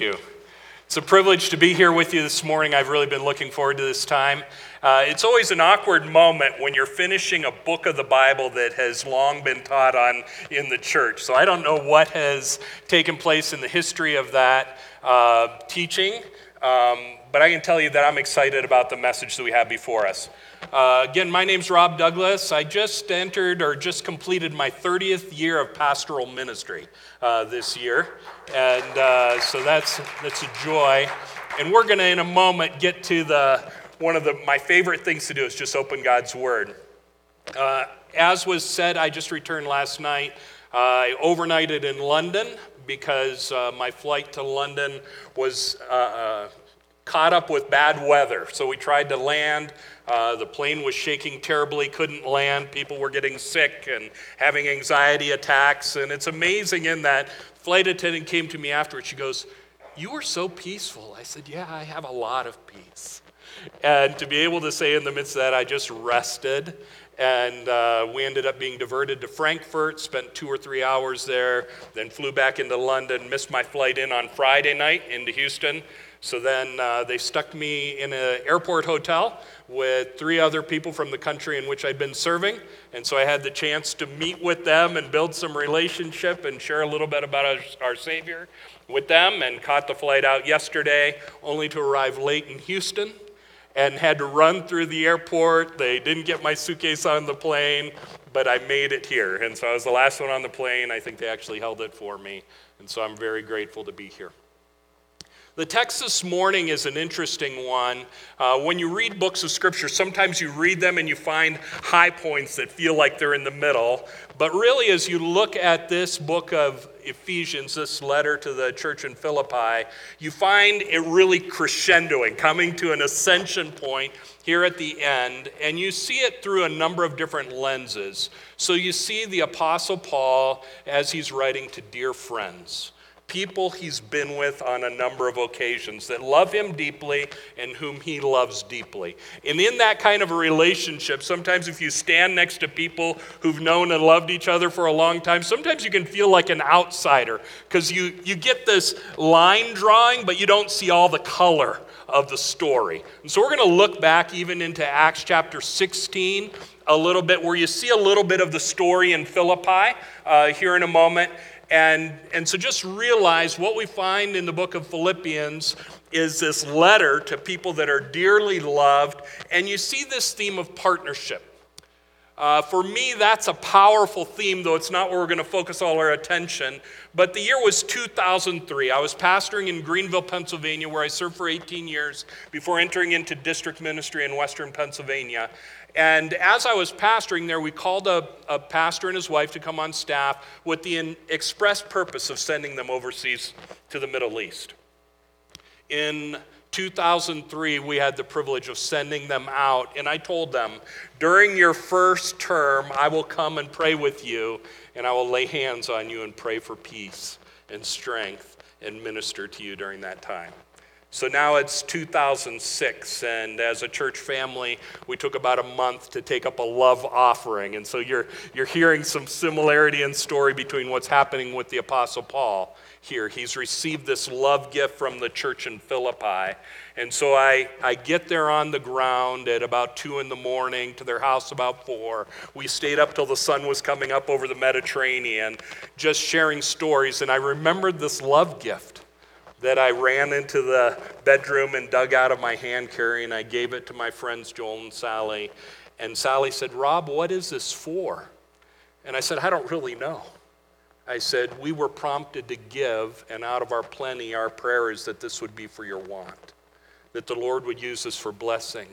You. It's a privilege to be here with you this morning. I've really been looking forward to this time. Uh, it's always an awkward moment when you're finishing a book of the Bible that has long been taught on in the church. So I don't know what has taken place in the history of that uh, teaching, um, but I can tell you that I'm excited about the message that we have before us. Uh, again, my name's Rob Douglas. I just entered or just completed my 30th year of pastoral ministry uh, this year. And uh, so that's, that's a joy. And we're going to, in a moment, get to the one of the, my favorite things to do is just open God's Word. Uh, as was said, I just returned last night. I overnighted in London because uh, my flight to London was uh, caught up with bad weather. So we tried to land. Uh, the plane was shaking terribly, couldn't land. People were getting sick and having anxiety attacks. And it's amazing in that flight attendant came to me afterwards. She goes, You were so peaceful. I said, Yeah, I have a lot of peace. And to be able to say in the midst of that, I just rested. And uh, we ended up being diverted to Frankfurt, spent two or three hours there, then flew back into London, missed my flight in on Friday night into Houston. So then uh, they stuck me in an airport hotel with three other people from the country in which I'd been serving. And so I had the chance to meet with them and build some relationship and share a little bit about our, our Savior with them and caught the flight out yesterday, only to arrive late in Houston and had to run through the airport. They didn't get my suitcase on the plane, but I made it here. And so I was the last one on the plane. I think they actually held it for me. And so I'm very grateful to be here. The text this morning is an interesting one. Uh, when you read books of Scripture, sometimes you read them and you find high points that feel like they're in the middle. But really, as you look at this book of Ephesians, this letter to the church in Philippi, you find it really crescendoing, coming to an ascension point here at the end. And you see it through a number of different lenses. So you see the Apostle Paul as he's writing to dear friends people he's been with on a number of occasions that love him deeply and whom he loves deeply. And in that kind of a relationship, sometimes if you stand next to people who've known and loved each other for a long time, sometimes you can feel like an outsider because you, you get this line drawing, but you don't see all the color of the story. And so we're going to look back even into Acts chapter 16 a little bit, where you see a little bit of the story in Philippi uh, here in a moment. And, and so just realize what we find in the book of Philippians is this letter to people that are dearly loved. And you see this theme of partnership. Uh, for me, that's a powerful theme, though it's not where we're going to focus all our attention. But the year was 2003. I was pastoring in Greenville, Pennsylvania, where I served for 18 years before entering into district ministry in Western Pennsylvania. And as I was pastoring there, we called a, a pastor and his wife to come on staff with the express purpose of sending them overseas to the Middle East. In 2003, we had the privilege of sending them out, and I told them, during your first term, I will come and pray with you, and I will lay hands on you and pray for peace and strength and minister to you during that time. So now it's 2006, and as a church family, we took about a month to take up a love offering. And so you're, you're hearing some similarity in story between what's happening with the Apostle Paul here. He's received this love gift from the church in Philippi. And so I, I get there on the ground at about 2 in the morning to their house about 4. We stayed up till the sun was coming up over the Mediterranean, just sharing stories. And I remembered this love gift that I ran into the bedroom and dug out of my hand carry, and I gave it to my friends Joel and Sally. And Sally said, Rob, what is this for? And I said, I don't really know. I said, We were prompted to give, and out of our plenty, our prayer is that this would be for your want, that the Lord would use this for blessing.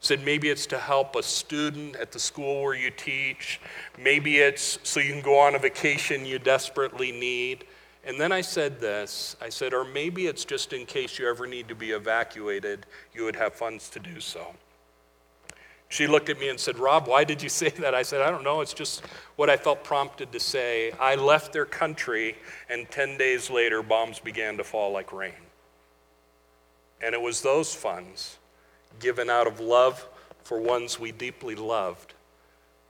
Said maybe it's to help a student at the school where you teach. Maybe it's so you can go on a vacation you desperately need. And then I said this I said, or maybe it's just in case you ever need to be evacuated, you would have funds to do so. She looked at me and said, Rob, why did you say that? I said, I don't know. It's just what I felt prompted to say. I left their country, and 10 days later, bombs began to fall like rain. And it was those funds, given out of love for ones we deeply loved,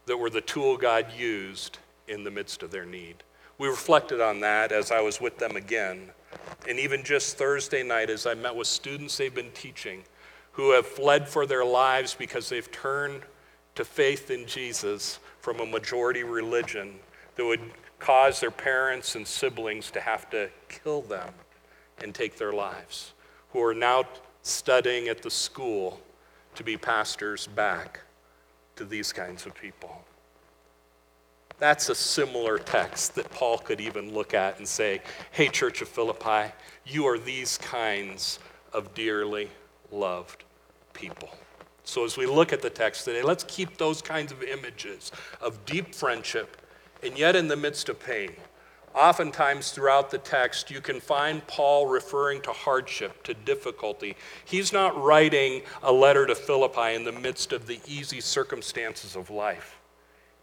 that were the tool God used in the midst of their need. We reflected on that as I was with them again And even just Thursday night, as I met with students they've been teaching who have fled for their lives because they've turned to faith in Jesus from a majority religion that would cause their parents and siblings to have to kill them and take their lives, who are now studying at the school to be pastors back to these kinds of people. That's a similar text that Paul could even look at and say, Hey, Church of Philippi, you are these kinds of dearly loved people. So, as we look at the text today, let's keep those kinds of images of deep friendship and yet in the midst of pain. Oftentimes throughout the text, you can find Paul referring to hardship, to difficulty. He's not writing a letter to Philippi in the midst of the easy circumstances of life.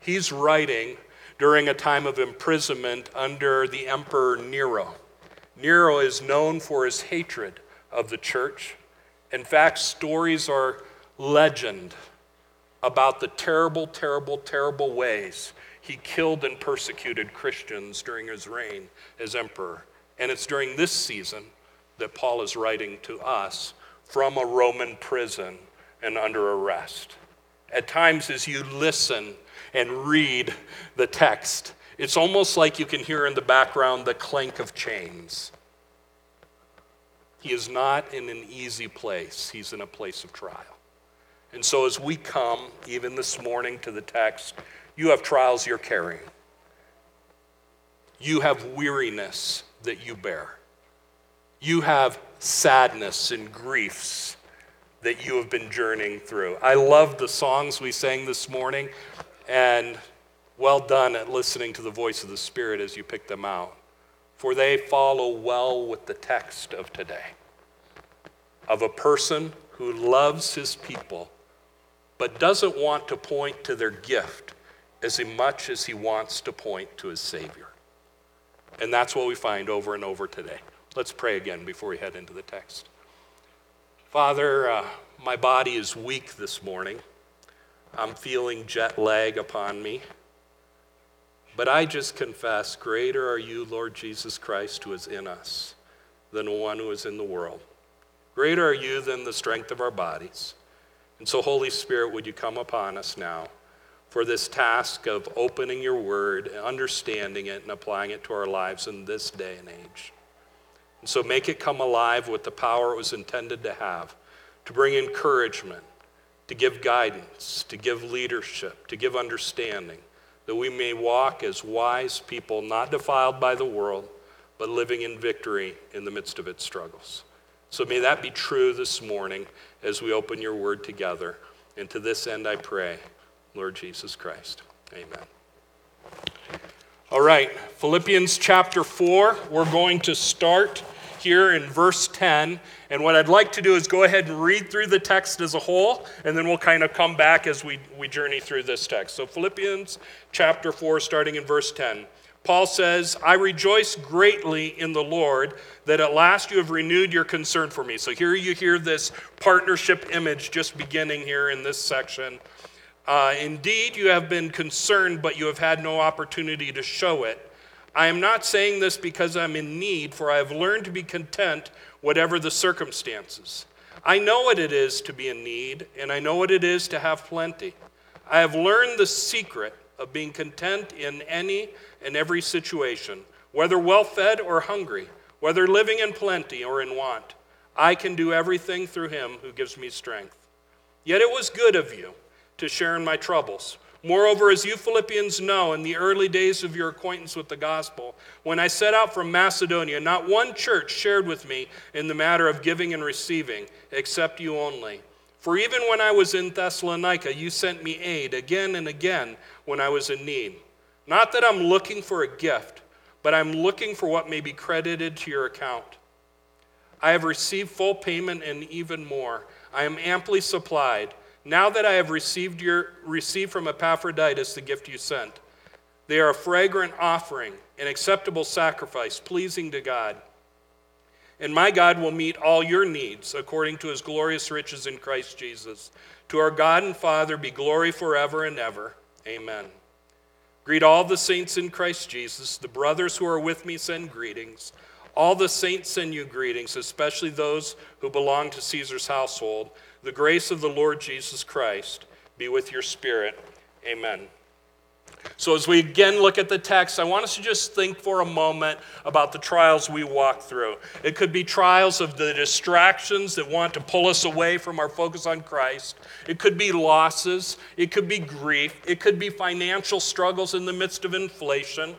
He's writing during a time of imprisonment under the Emperor Nero. Nero is known for his hatred of the church. In fact, stories are legend about the terrible, terrible, terrible ways he killed and persecuted Christians during his reign as emperor. And it's during this season that Paul is writing to us from a Roman prison and under arrest. At times, as you listen and read the text, it's almost like you can hear in the background the clank of chains. He is not in an easy place, he's in a place of trial. And so, as we come, even this morning, to the text, you have trials you're carrying. You have weariness that you bear. You have sadness and griefs that you have been journeying through. I love the songs we sang this morning, and well done at listening to the voice of the Spirit as you pick them out, for they follow well with the text of today of a person who loves his people but doesn't want to point to their gift as much as he wants to point to his Savior. And that's what we find over and over today. Let's pray again before we head into the text. Father, uh, my body is weak this morning. I'm feeling jet lag upon me. But I just confess, greater are you, Lord Jesus Christ, who is in us than the one who is in the world. Greater are you than the strength of our bodies. And so, Holy Spirit, would you come upon us now? for this task of opening your word, understanding it, and applying it to our lives in this day and age. And so make it come alive with the power it was intended to have to bring encouragement, to give guidance, to give leadership, to give understanding, that we may walk as wise people, not defiled by the world, but living in victory in the midst of its struggles. So may that be true this morning as we open your word together. And to this end, I pray. Lord Jesus Christ. Amen. All right, Philippians chapter 4. We're going to start here in verse 10. And what I'd like to do is go ahead and read through the text as a whole, and then we'll kind of come back as we, we journey through this text. So, Philippians chapter 4, starting in verse 10. Paul says, I rejoice greatly in the Lord that at last you have renewed your concern for me. So here you hear this partnership image just beginning here in this section uh, Indeed, you have been concerned, but you have had no opportunity to show it. I am not saying this because I'm in need, for I have learned to be content, whatever the circumstances. I know what it is to be in need, and I know what it is to have plenty. I have learned the secret of being content in any and every situation, whether well fed or hungry, whether living in plenty or in want. I can do everything through him who gives me strength. Yet it was good of you to share in my troubles. Moreover, as you Philippians know, in the early days of your acquaintance with the gospel, when I set out from Macedonia, not one church shared with me in the matter of giving and receiving, except you only. For even when I was in Thessalonica, you sent me aid again and again when I was in need. Not that I'm looking for a gift, but I'm looking for what may be credited to your account. I have received full payment and even more. I am amply supplied. Now that I have received, your, received from Epaphroditus the gift you sent, they are a fragrant offering, an acceptable sacrifice, pleasing to God. And my God will meet all your needs according to his glorious riches in Christ Jesus. To our God and Father be glory forever and ever. Amen. Greet all the saints in Christ Jesus. The brothers who are with me send greetings. All the saints send you greetings, especially those who belong to Caesar's household. The grace of the Lord Jesus Christ be with your spirit. Amen. So, as we again look at the text, I want us to just think for a moment about the trials we walk through. It could be trials of the distractions that want to pull us away from our focus on Christ. It could be losses. It could be grief. It could be financial struggles in the midst of inflation.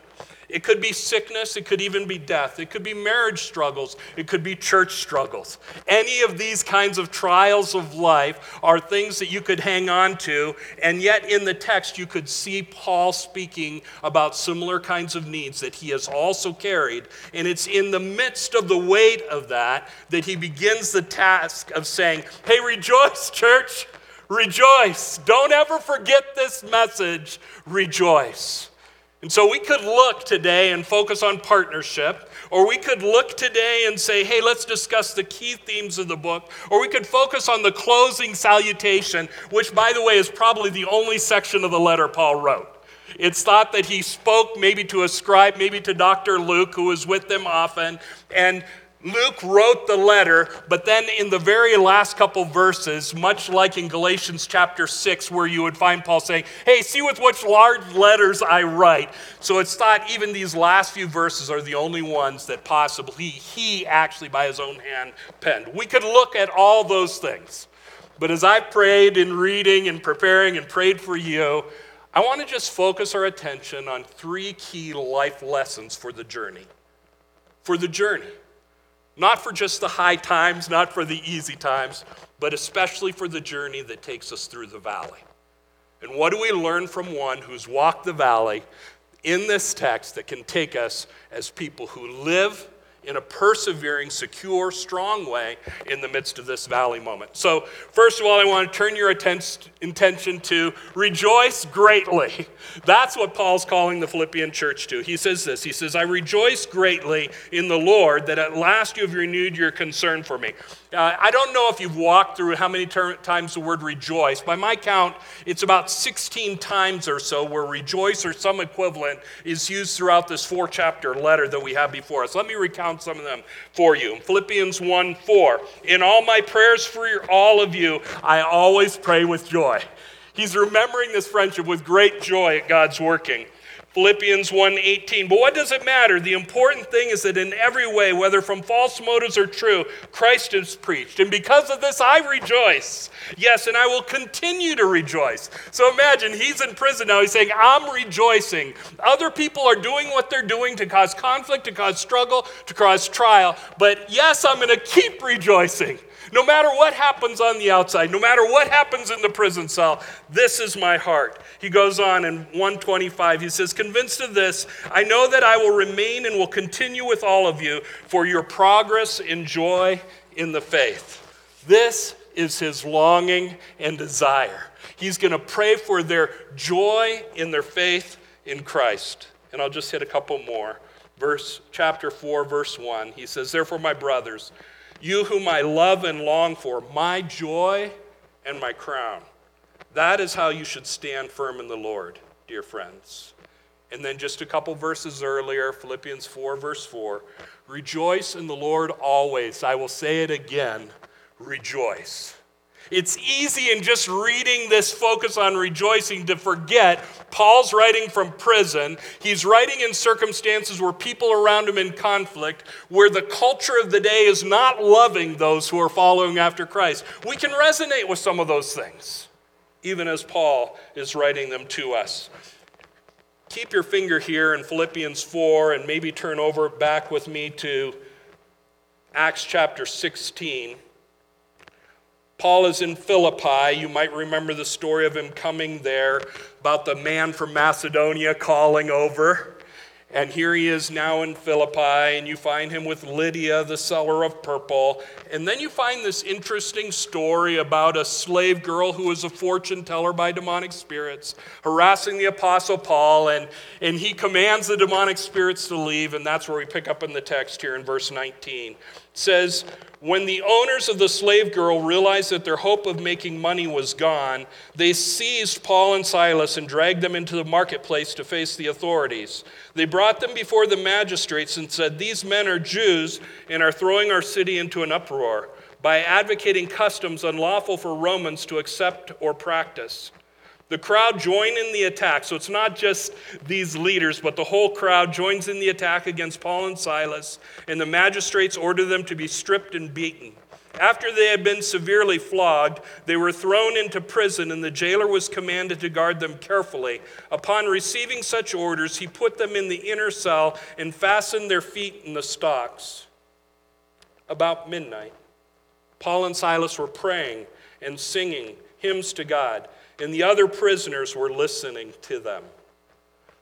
It could be sickness, it could even be death, it could be marriage struggles, it could be church struggles. Any of these kinds of trials of life are things that you could hang on to, and yet in the text you could see Paul speaking about similar kinds of needs that he has also carried. And it's in the midst of the weight of that that he begins the task of saying, Hey, rejoice, church, rejoice. Don't ever forget this message, rejoice. And so we could look today and focus on partnership, or we could look today and say, hey, let's discuss the key themes of the book, or we could focus on the closing salutation, which, by the way, is probably the only section of the letter Paul wrote. It's thought that he spoke maybe to a scribe, maybe to Dr. Luke, who was with them often, and Luke wrote the letter, but then in the very last couple verses, much like in Galatians chapter 6, where you would find Paul saying, Hey, see with which large letters I write. So it's thought even these last few verses are the only ones that possibly he actually, by his own hand, penned. We could look at all those things. But as I prayed in reading and preparing and prayed for you, I want to just focus our attention on three key life lessons for the journey. For the journey. Not for just the high times, not for the easy times, but especially for the journey that takes us through the valley. And what do we learn from one who's walked the valley in this text that can take us as people who live in a persevering, secure, strong way in the midst of this valley moment. So, first of all, I want to turn your attention to rejoice greatly. That's what Paul's calling the Philippian church to. He says this He says, I rejoice greatly in the Lord that at last you have renewed your concern for me. Uh, I don't know if you've walked through how many ter- times the word rejoice. By my count, it's about 16 times or so where rejoice or some equivalent is used throughout this four chapter letter that we have before us. Let me recount some of them for you. Philippians 1 4. In all my prayers for all of you, I always pray with joy. He's remembering this friendship with great joy at God's working. Philippians 1:18. But what does it matter? The important thing is that in every way, whether from false motives or true, Christ is preached. And because of this I rejoice. Yes, and I will continue to rejoice. So imagine he's in prison now. He's saying, "I'm rejoicing." Other people are doing what they're doing to cause conflict, to cause struggle, to cause trial, but yes, I'm going to keep rejoicing. No matter what happens on the outside, no matter what happens in the prison cell, this is my heart. He goes on in 125, he says, Convinced of this, I know that I will remain and will continue with all of you for your progress and joy in the faith. This is his longing and desire. He's going to pray for their joy in their faith in Christ. And I'll just hit a couple more. Verse chapter 4 verse 1. He says, "Therefore my brothers, you whom I love and long for, my joy and my crown. That is how you should stand firm in the Lord, dear friends. And then just a couple verses earlier, Philippians 4, verse 4 Rejoice in the Lord always. I will say it again rejoice. It's easy in just reading this focus on rejoicing to forget Paul's writing from prison. He's writing in circumstances where people around him in conflict, where the culture of the day is not loving those who are following after Christ. We can resonate with some of those things, even as Paul is writing them to us. Keep your finger here in Philippians 4 and maybe turn over back with me to Acts chapter 16. Paul is in Philippi. You might remember the story of him coming there about the man from Macedonia calling over. And here he is now in Philippi, and you find him with Lydia, the seller of purple. And then you find this interesting story about a slave girl who is a fortune teller by demonic spirits, harassing the Apostle Paul, and, and he commands the demonic spirits to leave. And that's where we pick up in the text here in verse 19. It says, When the owners of the slave girl realized that their hope of making money was gone, they seized Paul and Silas and dragged them into the marketplace to face the authorities. They brought them before the magistrates and said, These men are Jews and are throwing our city into an uproar by advocating customs unlawful for Romans to accept or practice. The crowd join in the attack. So it's not just these leaders, but the whole crowd joins in the attack against Paul and Silas, and the magistrates order them to be stripped and beaten. After they had been severely flogged, they were thrown into prison, and the jailer was commanded to guard them carefully. Upon receiving such orders, he put them in the inner cell and fastened their feet in the stocks. About midnight, Paul and Silas were praying and singing hymns to God and the other prisoners were listening to them.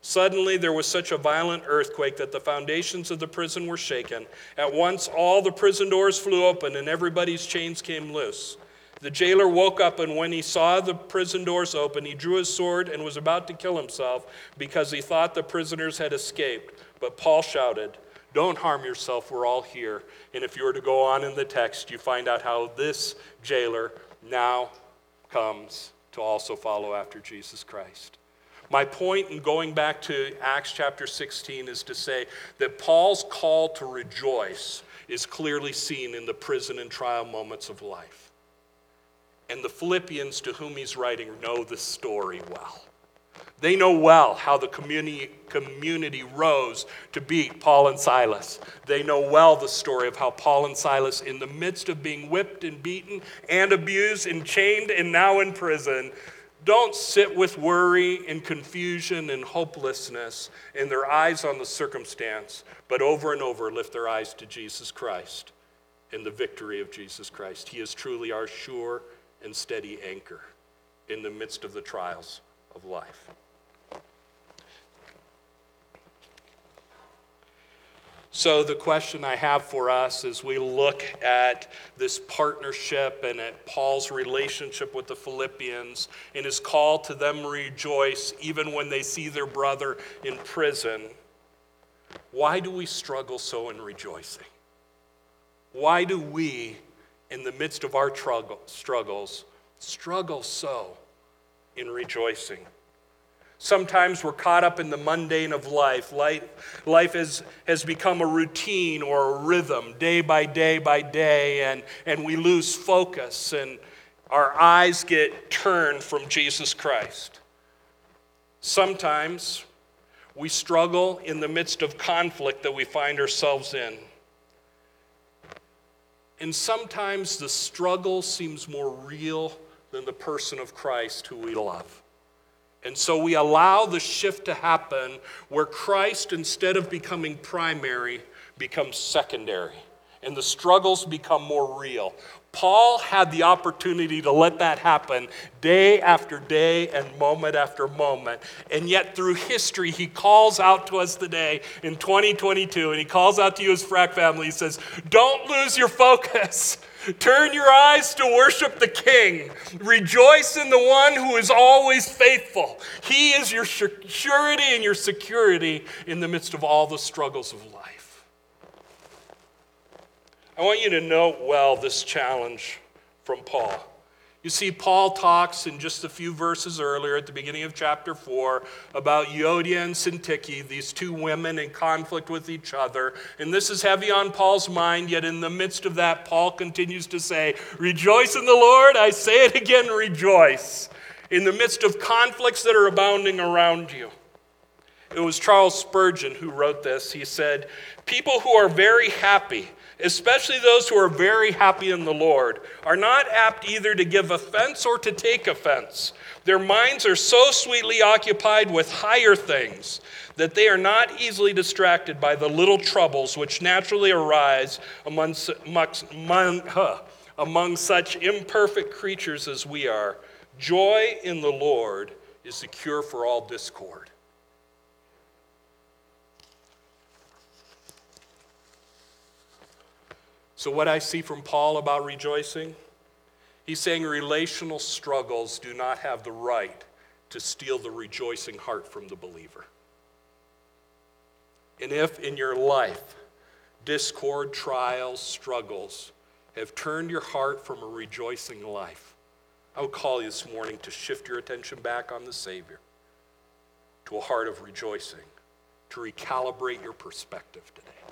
Suddenly, there was such a violent earthquake that the foundations of the prison were shaken. At once, all the prison doors flew open and everybody's chains came loose. The jailer woke up, and when he saw the prison doors open, he drew his sword and was about to kill himself because he thought the prisoners had escaped. But Paul shouted, Don't harm yourself, we're all here. And if you were to go on in the text, you find out how this jailer now comes to also follow after Jesus Christ. My point in going back to Acts chapter 16 is to say that Paul's call to rejoice is clearly seen in the prison and trial moments of life. And the Philippians to whom he's writing know the story well. They know well how the community, community rose to beat Paul and Silas. They know well the story of how Paul and Silas, in the midst of being whipped and beaten and abused and chained and now in prison, don't sit with worry and confusion and hopelessness and their eyes on the circumstance, but over and over lift their eyes to Jesus Christ and the victory of Jesus Christ. He is truly our sure and steady anchor in the midst of the trials of life. So, the question I have for us as we look at this partnership and at Paul's relationship with the Philippians and his call to them rejoice even when they see their brother in prison, why do we struggle so in rejoicing? Why do we, in the midst of our struggles, struggle so in rejoicing? Sometimes we're caught up in the mundane of life. Life, life is, has become a routine or a rhythm, day by day by day, and, and we lose focus and our eyes get turned from Jesus Christ. Sometimes we struggle in the midst of conflict that we find ourselves in. And sometimes the struggle seems more real than the person of Christ who we love. And so we allow the shift to happen where Christ, instead of becoming primary, becomes secondary. And the struggles become more real. Paul had the opportunity to let that happen day after day and moment after moment. And yet, through history, he calls out to us today in 2022, and he calls out to you as Frack family. He says, Don't lose your focus. Turn your eyes to worship the King. Rejoice in the one who is always faithful. He is your surety and your security in the midst of all the struggles of life. I want you to note well this challenge from Paul. You see, Paul talks in just a few verses earlier at the beginning of chapter 4 about Euodia and Syntyche, these two women in conflict with each other. And this is heavy on Paul's mind, yet in the midst of that, Paul continues to say, Rejoice in the Lord. I say it again, rejoice. In the midst of conflicts that are abounding around you. It was Charles Spurgeon who wrote this. He said, People who are very happy especially those who are very happy in the Lord, are not apt either to give offense or to take offense. Their minds are so sweetly occupied with higher things that they are not easily distracted by the little troubles which naturally arise among, among, huh, among such imperfect creatures as we are. Joy in the Lord is the cure for all discord. So, what I see from Paul about rejoicing, he's saying relational struggles do not have the right to steal the rejoicing heart from the believer. And if in your life discord, trials, struggles have turned your heart from a rejoicing life, I would call you this morning to shift your attention back on the Savior to a heart of rejoicing, to recalibrate your perspective today.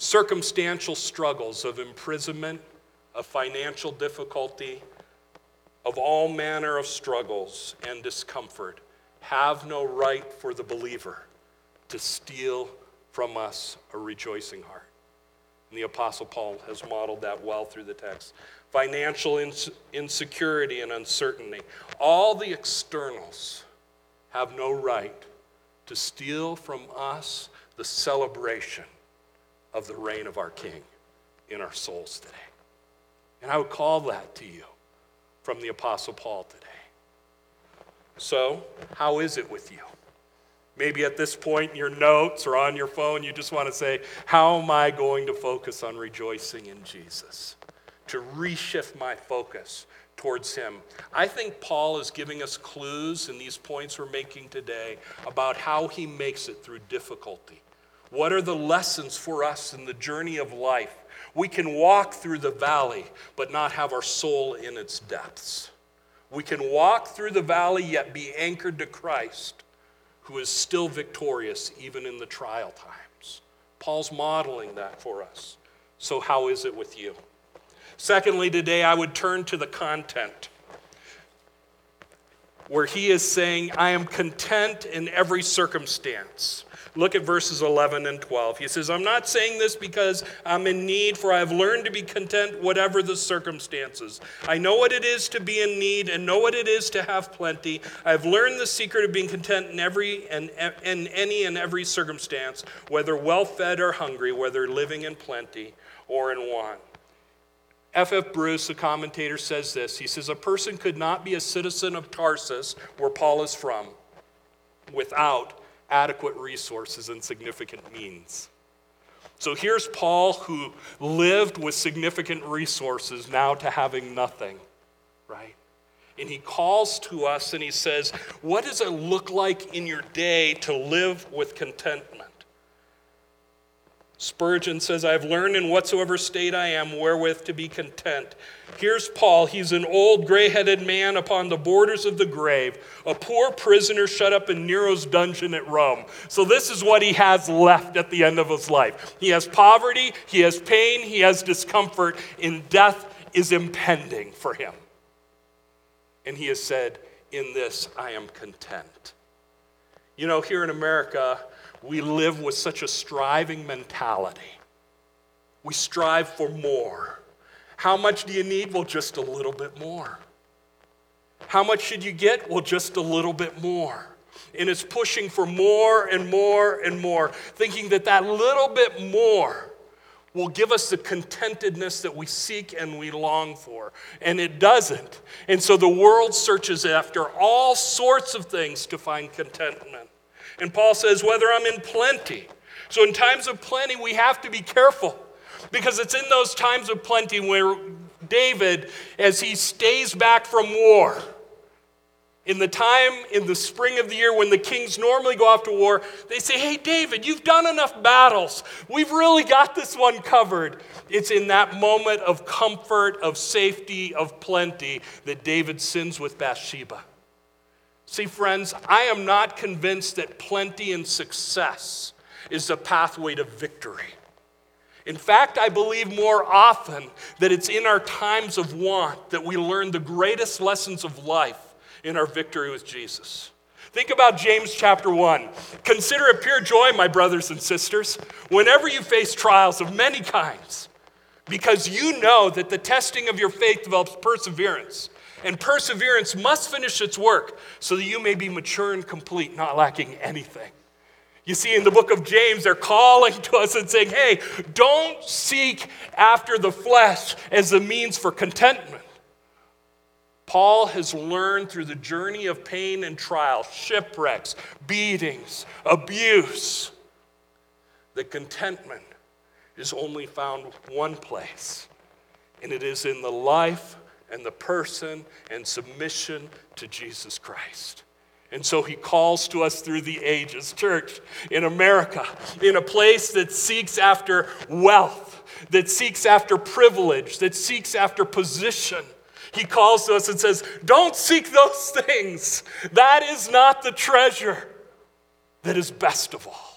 Circumstantial struggles of imprisonment, of financial difficulty, of all manner of struggles and discomfort have no right for the believer to steal from us a rejoicing heart. And the Apostle Paul has modeled that well through the text. Financial ins- insecurity and uncertainty, all the externals have no right to steal from us the celebration of the reign of our King in our souls today. And I would call that to you from the Apostle Paul today. So, how is it with you? Maybe at this point in your notes or on your phone, you just want to say, How am I going to focus on rejoicing in Jesus? To reshift my focus towards Him. I think Paul is giving us clues in these points we're making today about how he makes it through difficulty. What are the lessons for us in the journey of life? We can walk through the valley, but not have our soul in its depths. We can walk through the valley, yet be anchored to Christ who is still victorious even in the trial times. Paul's modeling that for us. So, how is it with you? Secondly, today I would turn to the content where he is saying, I am content in every circumstance. Look at verses 11 and 12. He says, I'm not saying this because I'm in need, for I have learned to be content whatever the circumstances. I know what it is to be in need and know what it is to have plenty. I have learned the secret of being content in every and in any and every circumstance, whether well fed or hungry, whether living in plenty or in want. F.F. F. Bruce, a commentator, says this. He says, A person could not be a citizen of Tarsus, where Paul is from, without adequate resources and significant means. So here's Paul who lived with significant resources now to having nothing, right? And he calls to us and he says, What does it look like in your day to live with contentment? Spurgeon says, I have learned in whatsoever state I am wherewith to be content. Here's Paul. He's an old gray headed man upon the borders of the grave, a poor prisoner shut up in Nero's dungeon at Rome. So, this is what he has left at the end of his life. He has poverty, he has pain, he has discomfort, and death is impending for him. And he has said, In this I am content. You know, here in America, we live with such a striving mentality. We strive for more. How much do you need? Well, just a little bit more. How much should you get? Well, just a little bit more. And it's pushing for more and more and more, thinking that that little bit more will give us the contentedness that we seek and we long for. And it doesn't. And so the world searches after all sorts of things to find contentment. And Paul says, whether I'm in plenty. So, in times of plenty, we have to be careful because it's in those times of plenty where David, as he stays back from war, in the time in the spring of the year when the kings normally go off to war, they say, Hey, David, you've done enough battles. We've really got this one covered. It's in that moment of comfort, of safety, of plenty that David sins with Bathsheba. See, friends, I am not convinced that plenty and success is the pathway to victory. In fact, I believe more often that it's in our times of want that we learn the greatest lessons of life in our victory with Jesus. Think about James chapter 1. Consider it pure joy, my brothers and sisters, whenever you face trials of many kinds, because you know that the testing of your faith develops perseverance. And perseverance must finish its work so that you may be mature and complete, not lacking anything. You see, in the book of James, they're calling to us and saying, hey, don't seek after the flesh as a means for contentment. Paul has learned through the journey of pain and trial, shipwrecks, beatings, abuse, that contentment is only found one place, and it is in the life and the person and submission to Jesus Christ. And so he calls to us through the ages. Church, in America, in a place that seeks after wealth, that seeks after privilege, that seeks after position, he calls to us and says, Don't seek those things. That is not the treasure that is best of all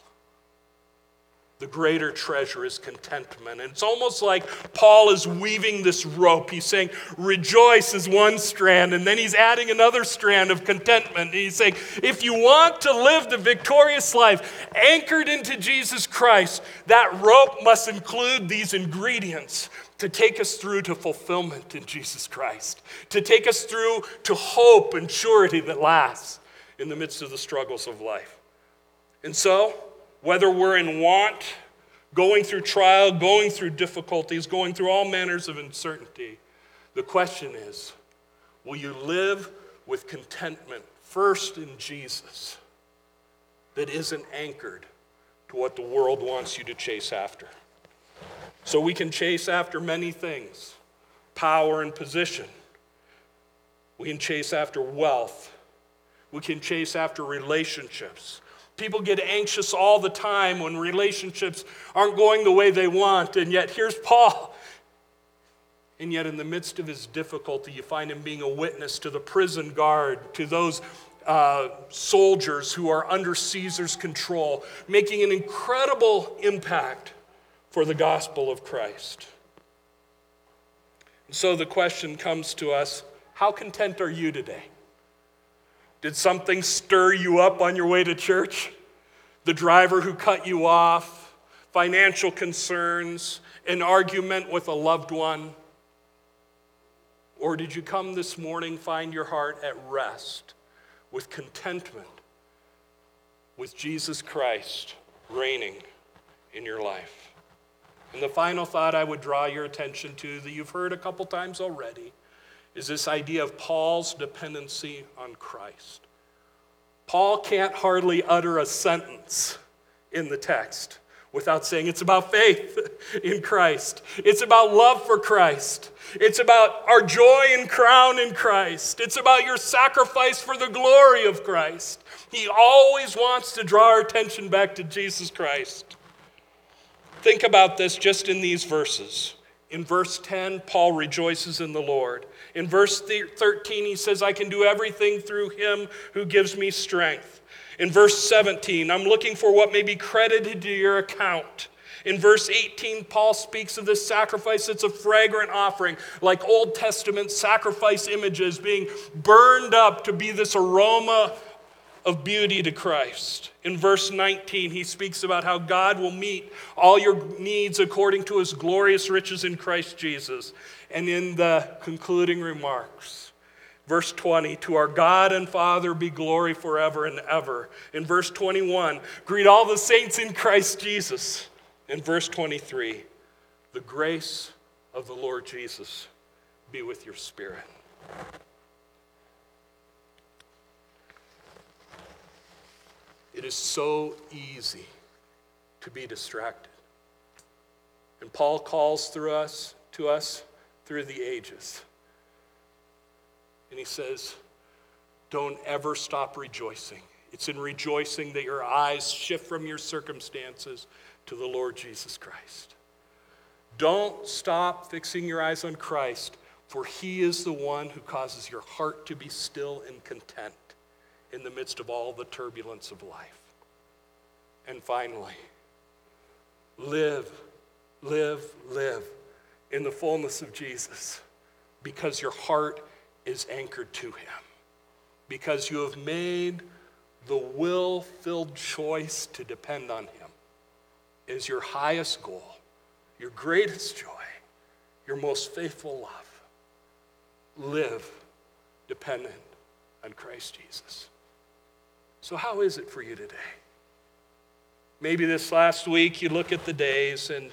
the greater treasure is contentment. And it's almost like Paul is weaving this rope. He's saying, rejoice is one strand, and then he's adding another strand of contentment. And he's saying, if you want to live the victorious life anchored into Jesus Christ, that rope must include these ingredients to take us through to fulfillment in Jesus Christ, to take us through to hope and surety that lasts in the midst of the struggles of life. And so, whether we're in want, going through trial, going through difficulties, going through all manners of uncertainty, the question is will you live with contentment first in Jesus that isn't anchored to what the world wants you to chase after? So we can chase after many things power and position. We can chase after wealth. We can chase after relationships. People get anxious all the time when relationships aren't going the way they want. And yet, here's Paul. And yet, in the midst of his difficulty, you find him being a witness to the prison guard, to those uh, soldiers who are under Caesar's control, making an incredible impact for the gospel of Christ. And so the question comes to us how content are you today? Did something stir you up on your way to church? The driver who cut you off, financial concerns, an argument with a loved one? Or did you come this morning, find your heart at rest with contentment with Jesus Christ reigning in your life? And the final thought I would draw your attention to that you've heard a couple times already is this idea of Paul's dependency on Christ. Paul can't hardly utter a sentence in the text without saying it's about faith in Christ. It's about love for Christ. It's about our joy and crown in Christ. It's about your sacrifice for the glory of Christ. He always wants to draw our attention back to Jesus Christ. Think about this just in these verses. In verse 10, Paul rejoices in the Lord. In verse 13, he says, I can do everything through him who gives me strength. In verse 17, I'm looking for what may be credited to your account. In verse 18, Paul speaks of this sacrifice. It's a fragrant offering, like Old Testament sacrifice images being burned up to be this aroma of beauty to Christ. In verse 19, he speaks about how God will meet all your needs according to his glorious riches in Christ Jesus. And in the concluding remarks, verse 20, to our God and Father be glory forever and ever. In verse 21, greet all the saints in Christ Jesus. In verse 23, the grace of the Lord Jesus be with your spirit. It is so easy to be distracted. And Paul calls through us to us through the ages. And he says, Don't ever stop rejoicing. It's in rejoicing that your eyes shift from your circumstances to the Lord Jesus Christ. Don't stop fixing your eyes on Christ, for he is the one who causes your heart to be still and content in the midst of all the turbulence of life. And finally, live, live, live in the fullness of Jesus because your heart is anchored to Him, because you have made the will filled choice to depend on Him is your highest goal, your greatest joy, your most faithful love. Live dependent on Christ Jesus. So, how is it for you today? Maybe this last week you look at the days and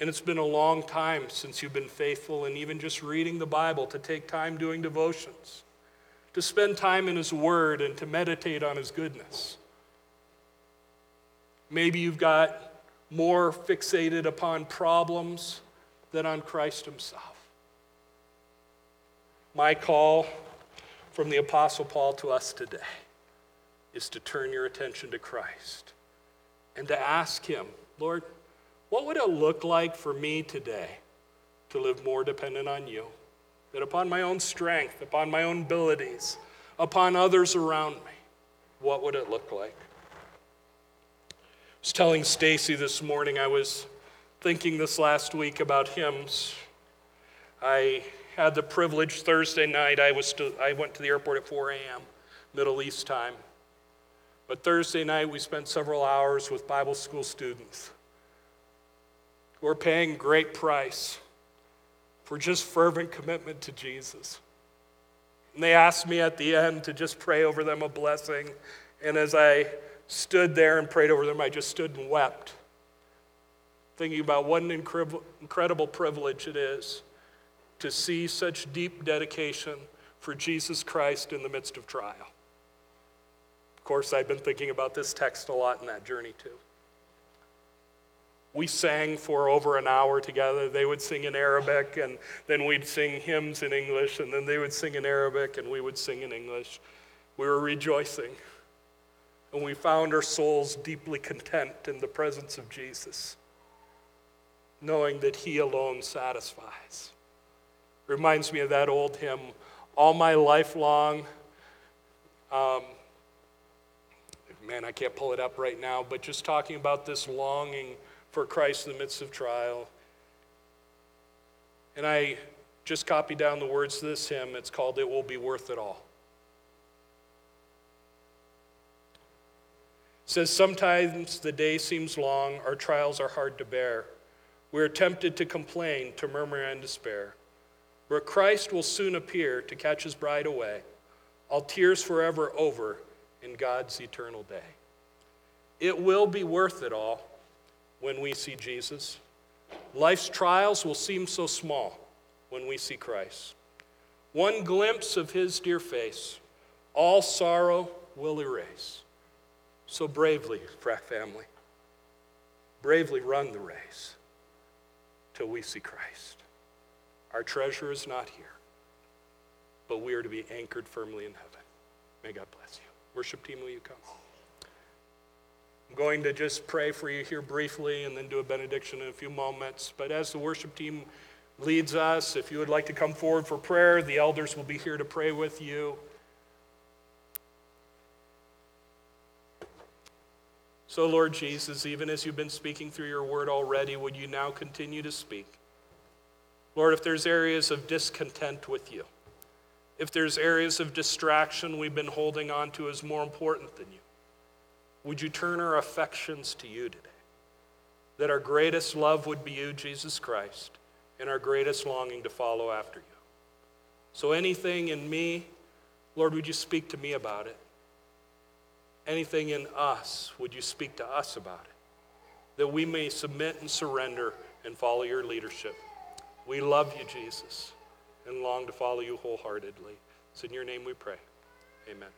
and it's been a long time since you've been faithful and even just reading the Bible to take time doing devotions, to spend time in His Word and to meditate on His goodness. Maybe you've got more fixated upon problems than on Christ Himself. My call from the Apostle Paul to us today is to turn your attention to Christ and to ask Him, Lord, what would it look like for me today to live more dependent on you? That upon my own strength, upon my own abilities, upon others around me, what would it look like? I was telling Stacy this morning, I was thinking this last week about hymns. I had the privilege Thursday night, I, was to, I went to the airport at 4 a.m., Middle East time. But Thursday night, we spent several hours with Bible school students who are paying great price for just fervent commitment to Jesus. And they asked me at the end to just pray over them a blessing. And as I stood there and prayed over them, I just stood and wept, thinking about what an incredible privilege it is to see such deep dedication for Jesus Christ in the midst of trial. Of course, I've been thinking about this text a lot in that journey too. We sang for over an hour together. They would sing in Arabic, and then we'd sing hymns in English, and then they would sing in Arabic, and we would sing in English. We were rejoicing, and we found our souls deeply content in the presence of Jesus, knowing that He alone satisfies. Reminds me of that old hymn, All My Life Long. Um, man, I can't pull it up right now, but just talking about this longing for Christ in the midst of trial. And I just copied down the words to this hymn. It's called It Will Be Worth It All. It says, Sometimes the day seems long, our trials are hard to bear. We are tempted to complain, to murmur and despair But Christ will soon appear to catch his bride away, all tears forever over in God's eternal day. It will be worth it all when we see Jesus. Life's trials will seem so small when we see Christ. One glimpse of his dear face, all sorrow will erase. So bravely, Frack family, bravely run the race till we see Christ. Our treasure is not here, but we are to be anchored firmly in heaven. May God bless you. Worship team, will you come? I'm going to just pray for you here briefly and then do a benediction in a few moments. But as the worship team leads us, if you would like to come forward for prayer, the elders will be here to pray with you. So, Lord Jesus, even as you've been speaking through your word already, would you now continue to speak? Lord, if there's areas of discontent with you, if there's areas of distraction we've been holding on to as more important than you, would you turn our affections to you today? That our greatest love would be you, Jesus Christ, and our greatest longing to follow after you. So anything in me, Lord, would you speak to me about it? Anything in us, would you speak to us about it? That we may submit and surrender and follow your leadership. We love you, Jesus, and long to follow you wholeheartedly. It's in your name we pray. Amen.